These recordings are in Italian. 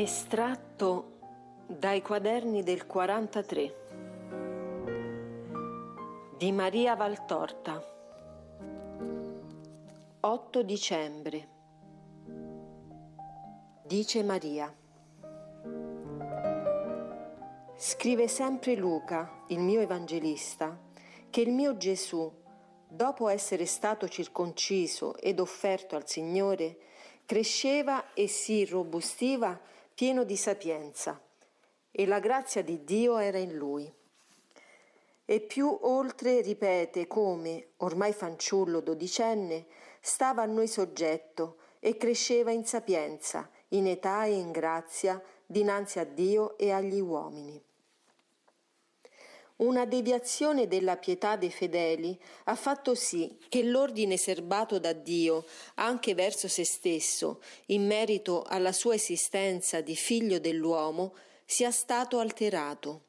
Estratto dai quaderni del 43 di Maria Valtorta. 8 dicembre. Dice Maria. Scrive sempre Luca, il mio evangelista, che il mio Gesù, dopo essere stato circonciso ed offerto al Signore, cresceva e si irrobustiva pieno di sapienza, e la grazia di Dio era in lui. E più oltre ripete come, ormai fanciullo dodicenne, stava a noi soggetto e cresceva in sapienza, in età e in grazia, dinanzi a Dio e agli uomini. Una deviazione della pietà dei fedeli ha fatto sì che l'ordine serbato da Dio anche verso se stesso, in merito alla sua esistenza di figlio dell'uomo, sia stato alterato.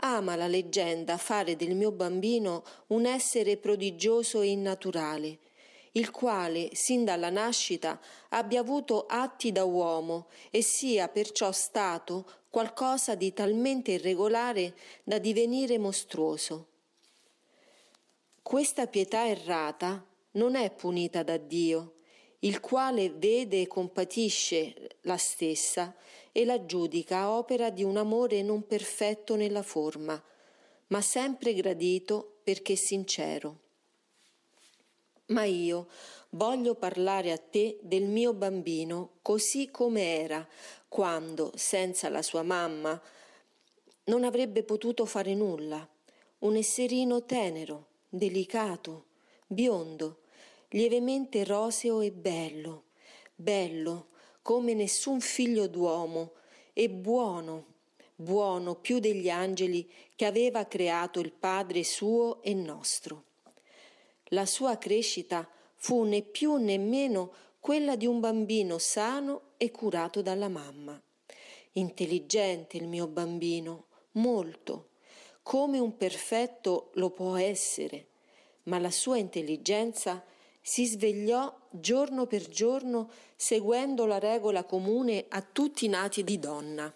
Ama la leggenda fare del mio bambino un essere prodigioso e innaturale, il quale, sin dalla nascita, abbia avuto atti da uomo e sia perciò stato qualcosa di talmente irregolare da divenire mostruoso. Questa pietà errata non è punita da Dio, il quale vede e compatisce la stessa e la giudica opera di un amore non perfetto nella forma, ma sempre gradito perché sincero ma io voglio parlare a te del mio bambino così come era quando, senza la sua mamma, non avrebbe potuto fare nulla. Un esserino tenero, delicato, biondo, lievemente roseo e bello, bello come nessun figlio d'uomo e buono, buono più degli angeli che aveva creato il Padre suo e nostro. La sua crescita fu né più né meno quella di un bambino sano e curato dalla mamma. Intelligente il mio bambino, molto, come un perfetto lo può essere, ma la sua intelligenza si svegliò giorno per giorno seguendo la regola comune a tutti i nati di donna.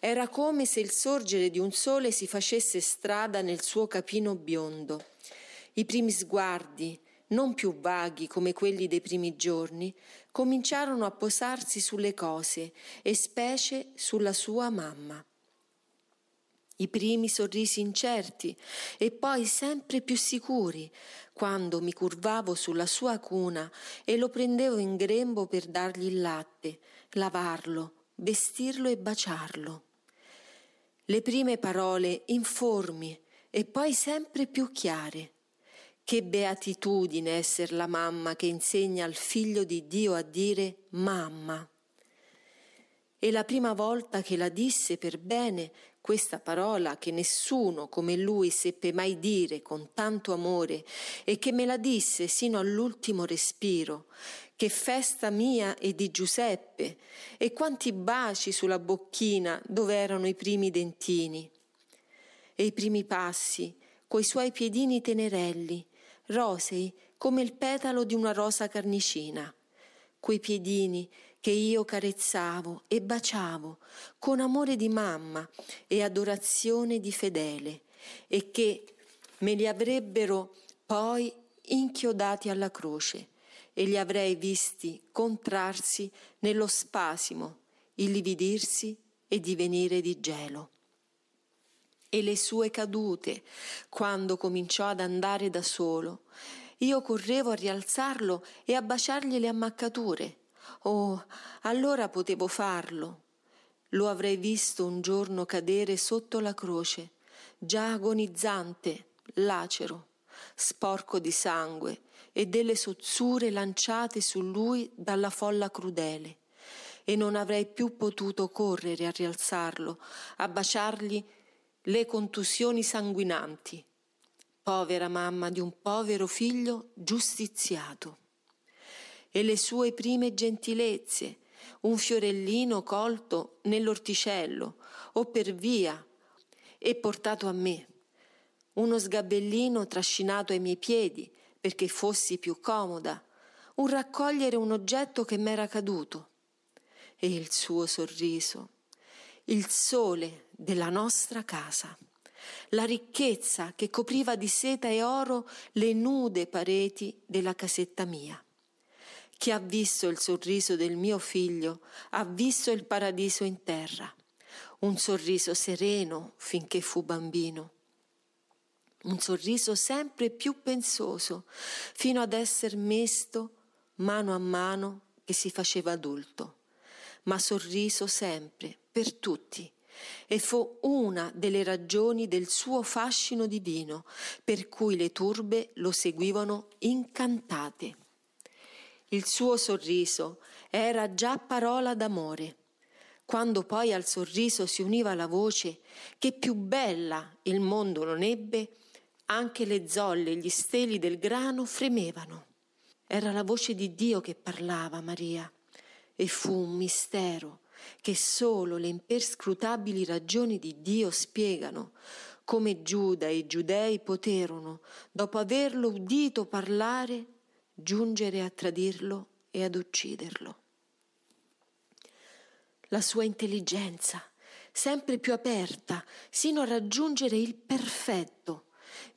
Era come se il sorgere di un sole si facesse strada nel suo capino biondo i primi sguardi, non più vaghi come quelli dei primi giorni, cominciarono a posarsi sulle cose e specie sulla sua mamma. I primi sorrisi incerti e poi sempre più sicuri, quando mi curvavo sulla sua cuna e lo prendevo in grembo per dargli il latte, lavarlo, vestirlo e baciarlo. Le prime parole informi e poi sempre più chiare. Che beatitudine essere la mamma che insegna al figlio di Dio a dire mamma. E la prima volta che la disse per bene questa parola che nessuno come lui seppe mai dire con tanto amore e che me la disse sino all'ultimo respiro, che festa mia e di Giuseppe, e quanti baci sulla bocchina dove erano i primi dentini, e i primi passi, coi suoi piedini tenerelli, rosei come il petalo di una rosa carnicina, quei piedini che io carezzavo e baciavo con amore di mamma e adorazione di fedele, e che me li avrebbero poi inchiodati alla croce e li avrei visti contrarsi nello spasimo, illividirsi e divenire di gelo e le sue cadute, quando cominciò ad andare da solo. Io correvo a rialzarlo e a baciargli le ammaccature. Oh, allora potevo farlo. Lo avrei visto un giorno cadere sotto la croce, già agonizzante, lacero, sporco di sangue e delle sozzure lanciate su lui dalla folla crudele. E non avrei più potuto correre a rialzarlo, a baciargli le contusioni sanguinanti. Povera mamma di un povero figlio giustiziato. E le sue prime gentilezze, un fiorellino colto nell'orticello o per via e portato a me, uno sgabellino trascinato ai miei piedi perché fossi più comoda, un raccogliere un oggetto che m'era caduto e il suo sorriso, il sole della nostra casa, la ricchezza che copriva di seta e oro le nude pareti della casetta mia. Chi ha visto il sorriso del mio figlio ha visto il paradiso in terra, un sorriso sereno finché fu bambino, un sorriso sempre più pensoso fino ad essere mesto mano a mano che si faceva adulto, ma sorriso sempre per tutti. E fu una delle ragioni del suo fascino divino, per cui le turbe lo seguivano incantate. Il suo sorriso era già parola d'amore. Quando poi al sorriso si univa la voce che più bella il mondo non ebbe, anche le zolle e gli steli del grano fremevano. Era la voce di Dio che parlava, Maria, e fu un mistero che solo le imperscrutabili ragioni di Dio spiegano, come Giuda e i giudei poterono, dopo averlo udito parlare, giungere a tradirlo e ad ucciderlo. La sua intelligenza, sempre più aperta, sino a raggiungere il perfetto,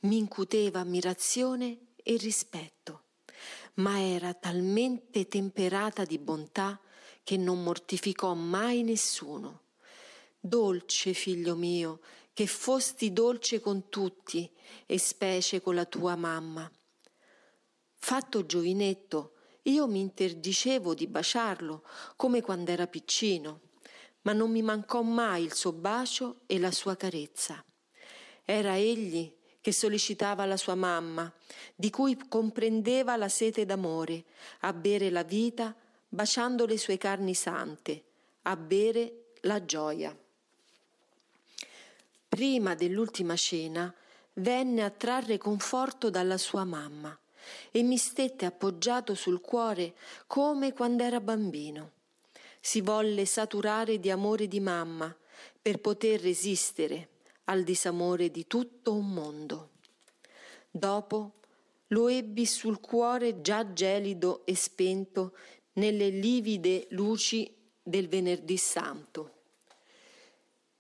mi incuteva ammirazione e rispetto, ma era talmente temperata di bontà che non mortificò mai nessuno. Dolce figlio mio, che fosti dolce con tutti, e specie con la tua mamma. Fatto giovinetto, io mi interdicevo di baciarlo, come quando era piccino, ma non mi mancò mai il suo bacio e la sua carezza. Era egli che sollecitava la sua mamma, di cui comprendeva la sete d'amore, a bere la vita, baciando le sue carni sante, a bere la gioia. Prima dell'ultima cena venne a trarre conforto dalla sua mamma e mi stette appoggiato sul cuore come quando era bambino. Si volle saturare di amore di mamma per poter resistere al disamore di tutto un mondo. Dopo lo ebbi sul cuore già gelido e spento nelle livide luci del venerdì santo.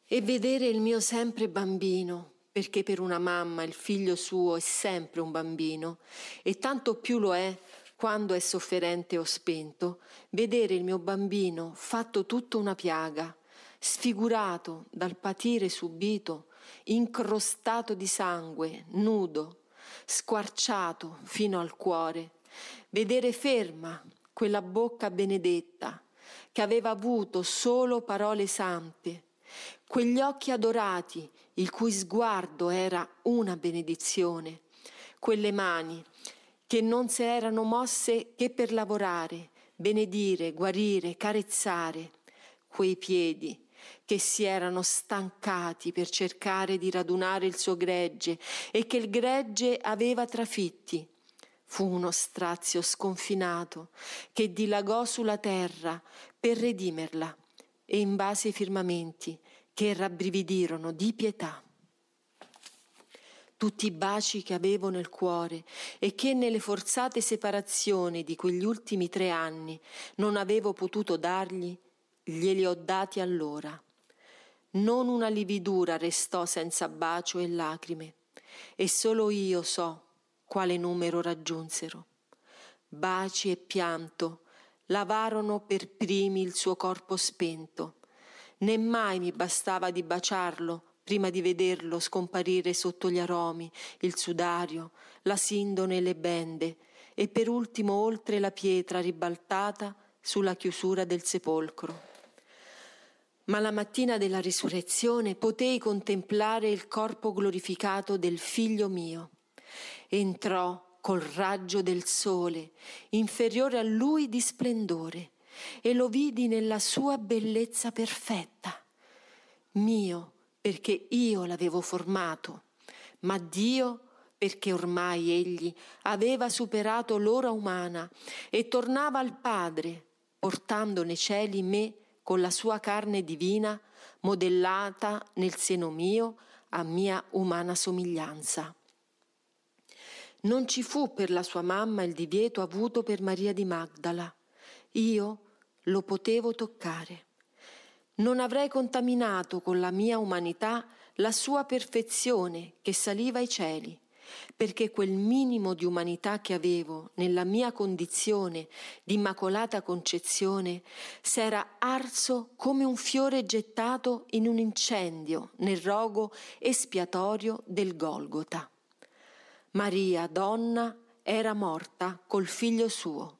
E vedere il mio sempre bambino, perché per una mamma il figlio suo è sempre un bambino, e tanto più lo è quando è sofferente o spento, vedere il mio bambino fatto tutto una piaga, sfigurato dal patire subito, incrostato di sangue, nudo, squarciato fino al cuore, vedere ferma quella bocca benedetta che aveva avuto solo parole sante, quegli occhi adorati il cui sguardo era una benedizione, quelle mani che non si erano mosse che per lavorare, benedire, guarire, carezzare, quei piedi che si erano stancati per cercare di radunare il suo gregge e che il gregge aveva trafitti. Fu uno strazio sconfinato che dilagò sulla terra per redimerla e in base ai firmamenti che rabbrividirono di pietà. Tutti i baci che avevo nel cuore e che nelle forzate separazioni di quegli ultimi tre anni non avevo potuto dargli, glieli ho dati allora. Non una lividura restò senza bacio e lacrime, e solo io so quale numero raggiunsero. Baci e pianto lavarono per primi il suo corpo spento. Né mai mi bastava di baciarlo prima di vederlo scomparire sotto gli aromi, il sudario, la sindone e le bende, e per ultimo oltre la pietra ribaltata sulla chiusura del sepolcro. Ma la mattina della risurrezione potei contemplare il corpo glorificato del figlio mio. Entrò col raggio del sole, inferiore a lui di splendore, e lo vidi nella sua bellezza perfetta. Mio, perché io l'avevo formato, ma Dio perché ormai egli aveva superato l'ora umana e tornava al Padre, portando nei cieli me con la sua carne divina, modellata nel seno mio a mia umana somiglianza. Non ci fu per la sua mamma il divieto avuto per Maria di Magdala. Io lo potevo toccare. Non avrei contaminato con la mia umanità la sua perfezione che saliva ai cieli perché quel minimo di umanità che avevo nella mia condizione di immacolata concezione s'era arso come un fiore gettato in un incendio nel rogo espiatorio del Golgota. Maria, donna, era morta col figlio suo.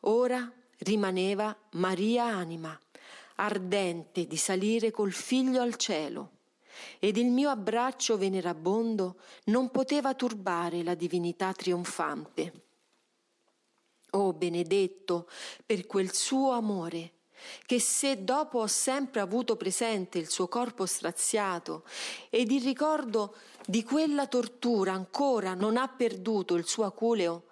Ora rimaneva Maria anima, ardente di salire col figlio al cielo ed il mio abbraccio venerabondo non poteva turbare la divinità trionfante. Oh benedetto per quel suo amore, che se dopo ho sempre avuto presente il suo corpo straziato ed il ricordo di quella tortura ancora non ha perduto il suo aculeo,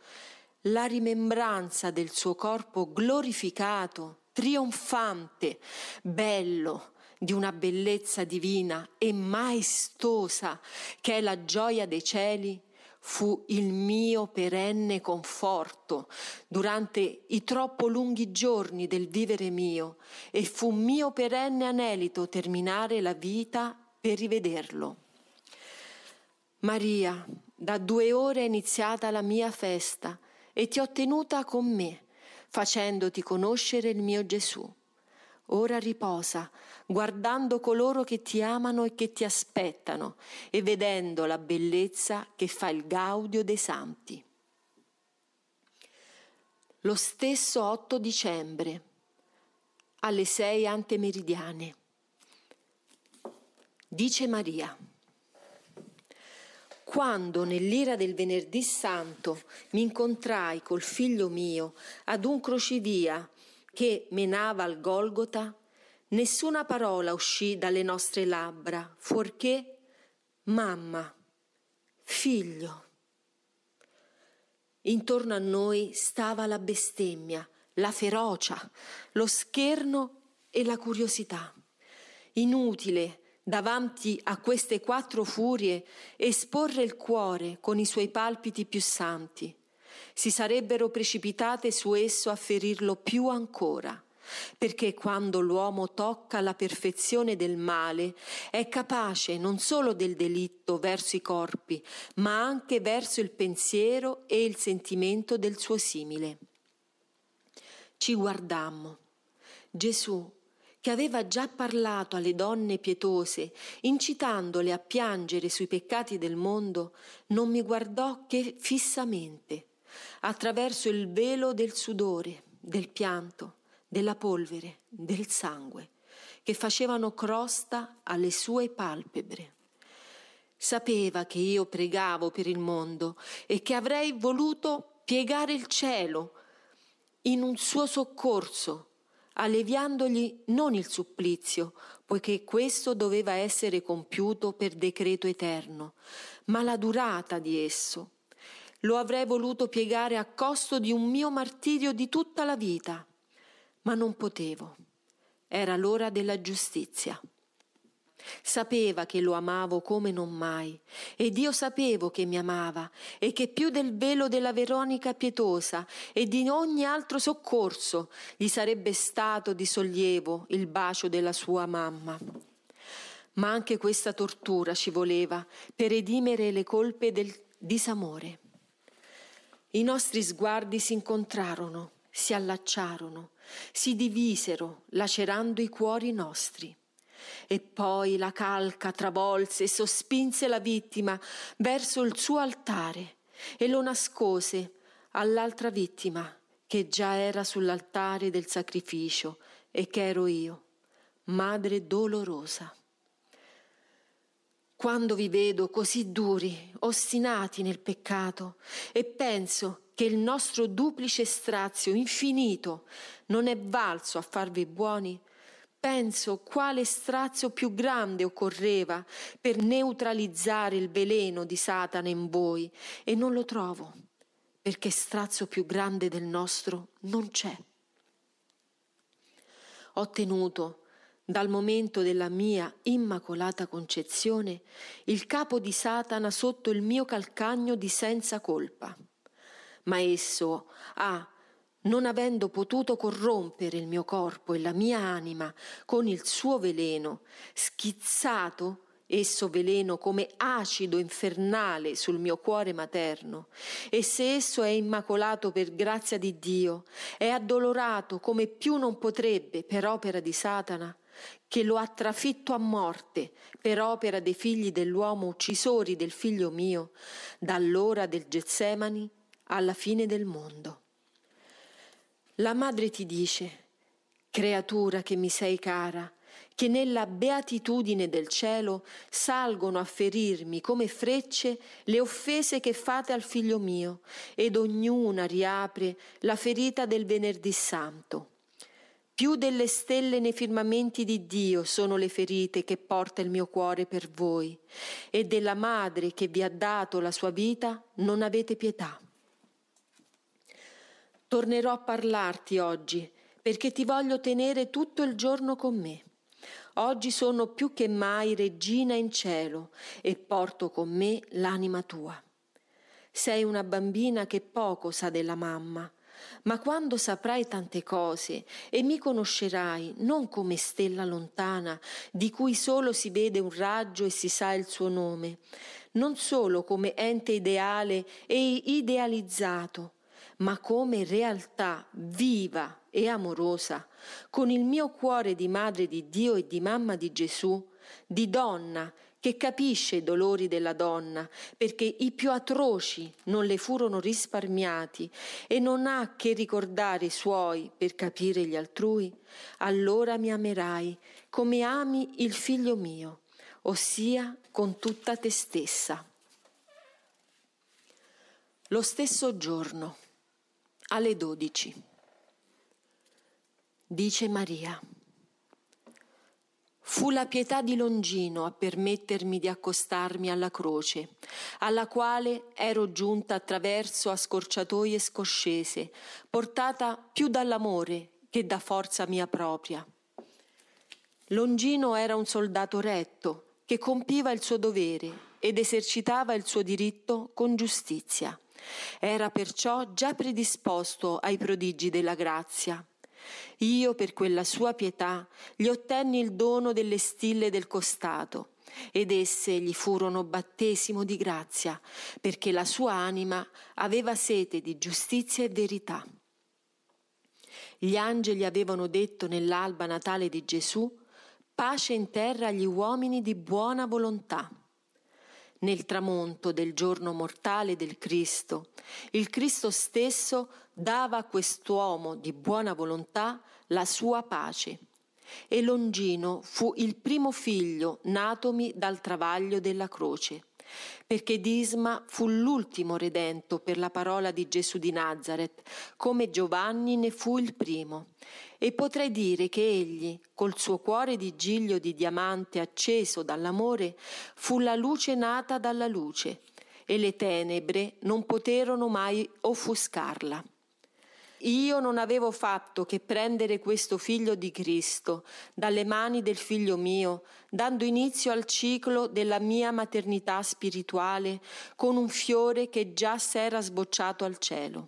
la rimembranza del suo corpo glorificato, trionfante, bello, di una bellezza divina e maestosa che è la gioia dei cieli, fu il mio perenne conforto durante i troppo lunghi giorni del vivere mio e fu mio perenne anelito terminare la vita per rivederlo. Maria, da due ore è iniziata la mia festa e ti ho tenuta con me, facendoti conoscere il mio Gesù. Ora riposa, guardando coloro che ti amano e che ti aspettano e vedendo la bellezza che fa il gaudio dei santi. Lo stesso 8 dicembre, alle 6 antemeridiane, dice Maria. Quando nell'ira del venerdì santo mi incontrai col figlio mio ad un crocivia che menava al Golgota, nessuna parola uscì dalle nostre labbra, fuorché mamma, figlio. Intorno a noi stava la bestemmia, la ferocia, lo scherno e la curiosità. Inutile davanti a queste quattro furie esporre il cuore con i suoi palpiti più santi si sarebbero precipitate su esso a ferirlo più ancora perché quando l'uomo tocca la perfezione del male è capace non solo del delitto verso i corpi, ma anche verso il pensiero e il sentimento del suo simile. Ci guardammo. Gesù, che aveva già parlato alle donne pietose, incitandole a piangere sui peccati del mondo, non mi guardò che fissamente attraverso il velo del sudore, del pianto, della polvere, del sangue, che facevano crosta alle sue palpebre. Sapeva che io pregavo per il mondo e che avrei voluto piegare il cielo in un suo soccorso, alleviandogli non il supplizio, poiché questo doveva essere compiuto per decreto eterno, ma la durata di esso, lo avrei voluto piegare a costo di un mio martirio di tutta la vita, ma non potevo. Era l'ora della giustizia. Sapeva che lo amavo come non mai, ed io sapevo che mi amava e che più del velo della Veronica pietosa e di ogni altro soccorso gli sarebbe stato di sollievo il bacio della sua mamma. Ma anche questa tortura ci voleva per edimere le colpe del disamore. I nostri sguardi si incontrarono, si allacciarono, si divisero, lacerando i cuori nostri. E poi la calca travolse e sospinse la vittima verso il suo altare e lo nascose all'altra vittima che già era sull'altare del sacrificio e che ero io, madre dolorosa. Quando vi vedo così duri, ostinati nel peccato, e penso che il nostro duplice strazio infinito non è valso a farvi buoni, penso quale strazio più grande occorreva per neutralizzare il veleno di Satana in voi, e non lo trovo, perché strazio più grande del nostro non c'è. Ho tenuto dal momento della mia immacolata concezione, il capo di Satana sotto il mio calcagno di senza colpa. Ma esso ha, non avendo potuto corrompere il mio corpo e la mia anima con il suo veleno, schizzato esso veleno come acido infernale sul mio cuore materno, e se esso è immacolato per grazia di Dio, è addolorato come più non potrebbe per opera di Satana, che lo ha trafitto a morte per opera dei figli dell'uomo uccisori del figlio mio, dall'ora del Getsemani alla fine del mondo. La madre ti dice, creatura che mi sei cara, che nella beatitudine del cielo salgono a ferirmi come frecce le offese che fate al figlio mio, ed ognuna riapre la ferita del venerdì santo. Più delle stelle nei firmamenti di Dio sono le ferite che porta il mio cuore per voi, e della madre che vi ha dato la sua vita non avete pietà. Tornerò a parlarti oggi, perché ti voglio tenere tutto il giorno con me. Oggi sono più che mai regina in cielo e porto con me l'anima tua. Sei una bambina che poco sa della mamma, ma quando saprai tante cose e mi conoscerai non come stella lontana, di cui solo si vede un raggio e si sa il suo nome, non solo come ente ideale e idealizzato, ma come realtà viva e amorosa, con il mio cuore di madre di Dio e di mamma di Gesù, di donna che capisce i dolori della donna, perché i più atroci non le furono risparmiati e non ha che ricordare i suoi per capire gli altrui, allora mi amerai come ami il figlio mio, ossia con tutta te stessa. Lo stesso giorno, alle dodici, dice Maria. Fu la pietà di Longino a permettermi di accostarmi alla croce, alla quale ero giunta attraverso a scorciatoie scoscese, portata più dall'amore che da forza mia propria. Longino era un soldato retto che compiva il suo dovere ed esercitava il suo diritto con giustizia. Era perciò già predisposto ai prodigi della grazia io per quella sua pietà gli ottenni il dono delle stille del costato ed esse gli furono battesimo di grazia, perché la sua anima aveva sete di giustizia e verità. Gli angeli avevano detto nell'alba natale di Gesù, pace in terra agli uomini di buona volontà nel tramonto del giorno mortale del Cristo. Il Cristo stesso dava a quest'uomo di buona volontà la sua pace. E Longino fu il primo figlio natomi dal travaglio della croce perché Disma fu l'ultimo redento per la parola di Gesù di Nazareth, come Giovanni ne fu il primo. E potrei dire che egli, col suo cuore di giglio di diamante acceso dall'amore, fu la luce nata dalla luce, e le tenebre non poterono mai offuscarla. Io non avevo fatto che prendere questo figlio di Cristo dalle mani del figlio mio, dando inizio al ciclo della mia maternità spirituale con un fiore che già s'era sbocciato al cielo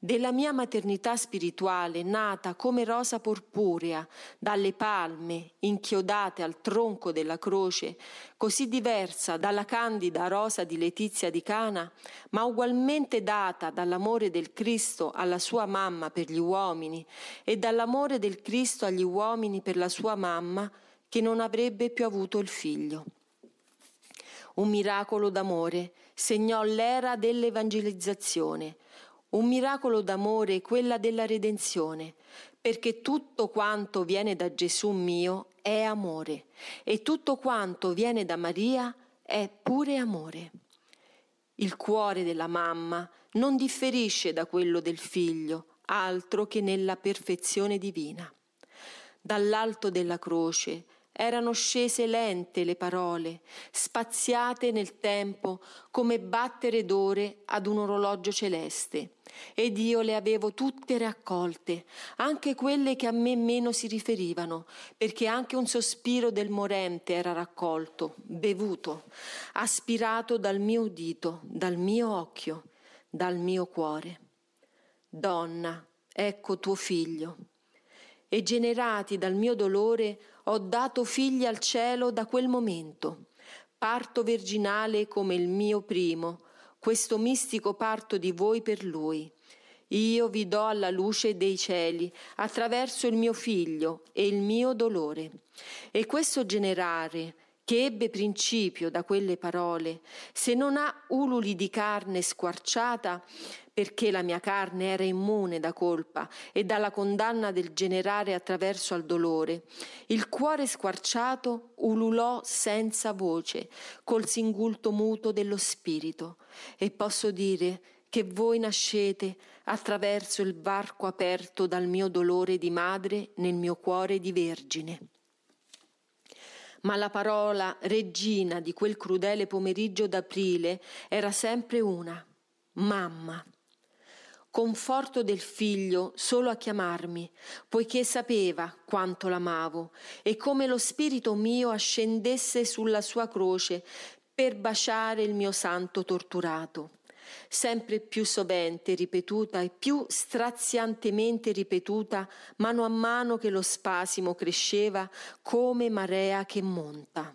della mia maternità spirituale nata come rosa purpurea dalle palme inchiodate al tronco della croce, così diversa dalla candida rosa di Letizia di Cana, ma ugualmente data dall'amore del Cristo alla sua mamma per gli uomini e dall'amore del Cristo agli uomini per la sua mamma che non avrebbe più avuto il figlio. Un miracolo d'amore segnò l'era dell'evangelizzazione, un miracolo d'amore quella della redenzione, perché tutto quanto viene da Gesù mio è amore e tutto quanto viene da Maria è pure amore. Il cuore della mamma non differisce da quello del figlio, altro che nella perfezione divina. Dall'alto della croce erano scese lente le parole, spaziate nel tempo come battere d'ore ad un orologio celeste, ed io le avevo tutte raccolte, anche quelle che a me meno si riferivano, perché anche un sospiro del morente era raccolto, bevuto, aspirato dal mio udito, dal mio occhio, dal mio cuore. Donna, ecco tuo figlio. E generati dal mio dolore ho dato figli al cielo da quel momento. Parto virginale come il mio primo, questo mistico parto di voi per lui. Io vi do alla luce dei cieli attraverso il mio figlio e il mio dolore. E questo generare che ebbe principio da quelle parole, se non ha ululi di carne squarciata, perché la mia carne era immune da colpa e dalla condanna del generare attraverso al dolore, il cuore squarciato ululò senza voce, col singulto muto dello spirito, e posso dire che voi nascete attraverso il varco aperto dal mio dolore di madre nel mio cuore di vergine. Ma la parola regina di quel crudele pomeriggio d'aprile era sempre una, mamma. Conforto del figlio solo a chiamarmi, poiché sapeva quanto l'amavo e come lo spirito mio ascendesse sulla sua croce per baciare il mio santo torturato sempre più sovente ripetuta e più straziantemente ripetuta mano a mano che lo spasimo cresceva come marea che monta.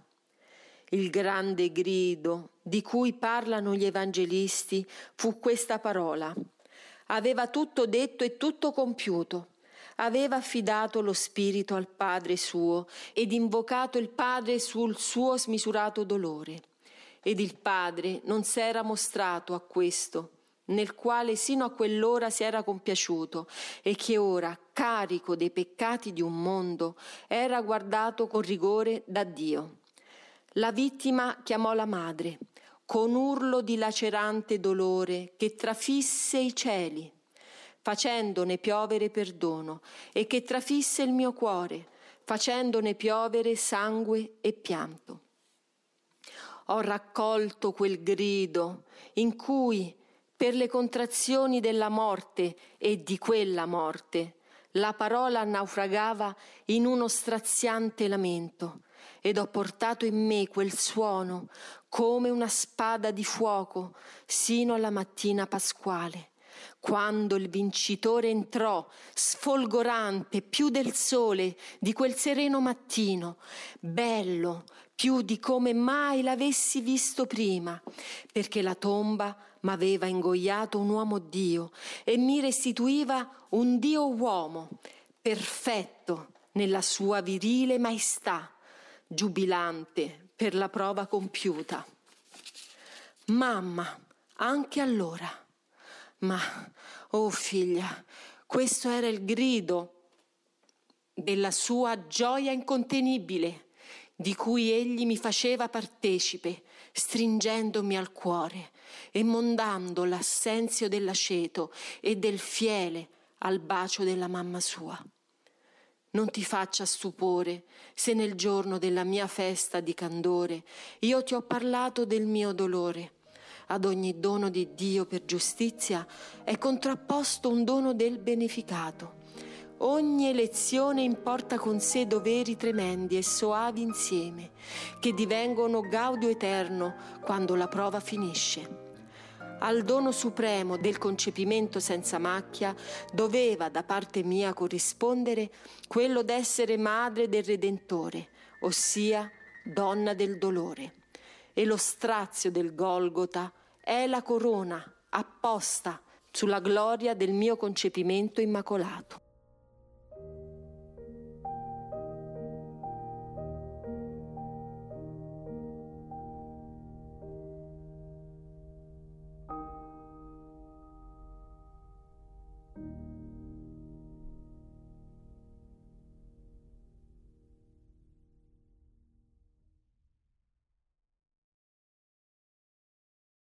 Il grande grido di cui parlano gli evangelisti fu questa parola. Aveva tutto detto e tutto compiuto aveva affidato lo spirito al Padre suo ed invocato il Padre sul suo smisurato dolore ed il Padre non s'era mostrato a questo, nel quale sino a quell'ora si era compiaciuto e che ora, carico dei peccati di un mondo, era guardato con rigore da Dio. La vittima chiamò la madre, con urlo di lacerante dolore che trafisse i cieli, facendone piovere perdono, e che trafisse il mio cuore, facendone piovere sangue e pianto. Ho raccolto quel grido in cui, per le contrazioni della morte e di quella morte, la parola naufragava in uno straziante lamento ed ho portato in me quel suono come una spada di fuoco sino alla mattina pasquale quando il vincitore entrò, sfolgorante più del sole di quel sereno mattino, bello più di come mai l'avessi visto prima, perché la tomba m'aveva ingoiato un uomo Dio e mi restituiva un Dio uomo, perfetto nella sua virile maestà, giubilante per la prova compiuta. Mamma, anche allora ma, oh figlia, questo era il grido della sua gioia incontenibile, di cui egli mi faceva partecipe, stringendomi al cuore e mondando l'assenzio dell'aceto e del fiele al bacio della mamma sua. Non ti faccia stupore se nel giorno della mia festa di candore io ti ho parlato del mio dolore ad ogni dono di Dio per giustizia è contrapposto un dono del beneficato. Ogni elezione importa con sé doveri tremendi e soavi insieme, che divengono gaudio eterno quando la prova finisce. Al dono supremo del concepimento senza macchia doveva da parte mia corrispondere quello d'essere madre del Redentore, ossia donna del dolore. E lo strazio del Golgota è la corona apposta sulla gloria del mio concepimento immacolato.